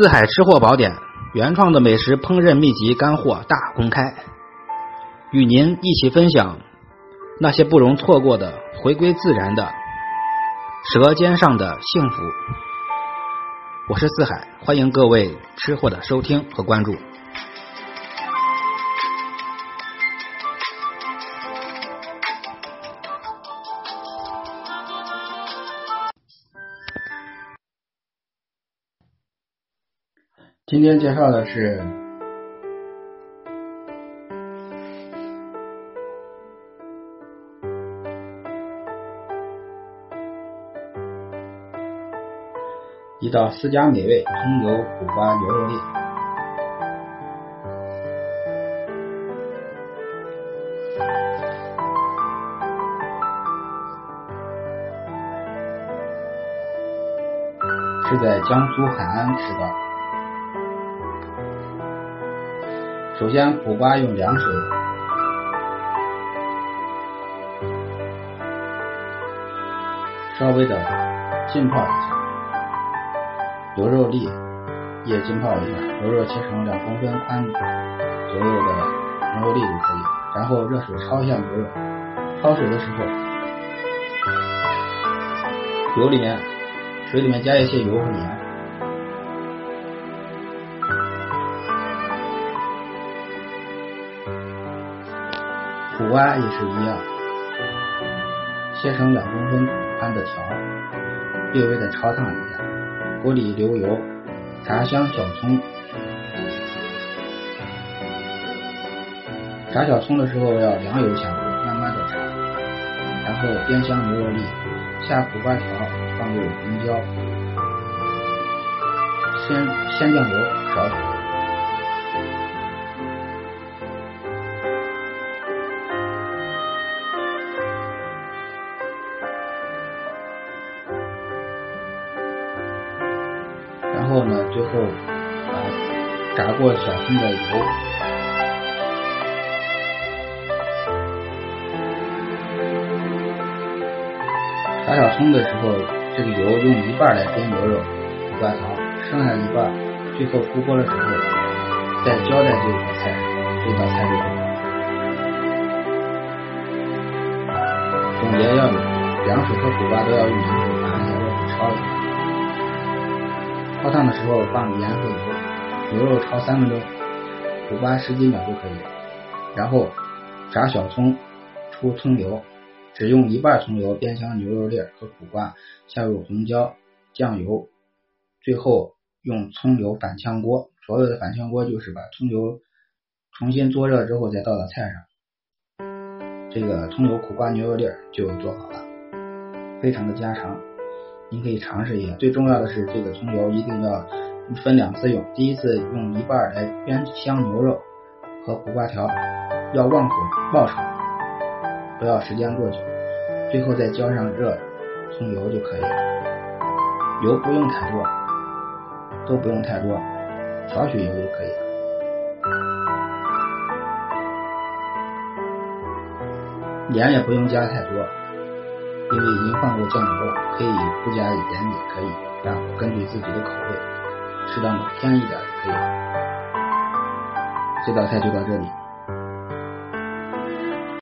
四海吃货宝典，原创的美食烹饪秘籍干货大公开，与您一起分享那些不容错过的回归自然的舌尖上的幸福。我是四海，欢迎各位吃货的收听和关注。今天介绍的是一道私家美味葱油苦瓜牛肉粒。是在江苏海安吃的。首先，苦瓜用凉水稍微的浸泡一下，牛肉粒也浸泡一下，牛肉切成两公分宽左右的牛肉粒就可以。然后热水焯一下牛肉，焯水的时候，油里面水里面加一些油和盐。苦瓜也是一样，切成两公分宽的条，略微的焯烫一下，锅里留油，炸香小葱。炸小葱的时候要凉油下锅，慢慢的炸，然后煸香牛肉粒，下苦瓜条，放入红椒，先先酱油少许。后呢，最后把炸过小葱的油，炸小葱的时候，这个油用一半来煸牛肉、苦瓜条，剩下一半最后出锅的时候再浇在这道菜，这道菜就好了。总结要有凉水和苦瓜都要用凉水把它热水焯一下。焯烫的时候放盐和油，牛肉焯三分钟，苦瓜十几秒就可以。然后炸小葱，出葱油，只用一半葱油煸香牛肉粒和苦瓜，下入红椒、酱油，最后用葱油反炝锅。所谓的反炝锅就是把葱油重新做热之后再倒到菜上，这个葱油苦瓜牛肉粒就做好了，非常的家常。您可以尝试一下，最重要的是这个葱油一定要分两次用，第一次用一半来煸香牛肉和苦瓜条，要旺火爆炒，不要时间过久，最后再浇上热葱油就可以了，油不用太多，都不用太多，少许油就可以了，盐也不用加太多。因为已经放过酱油，可以不加盐也可以，然后根据自己的口味，适当的添一点也可以。这道菜就到这里。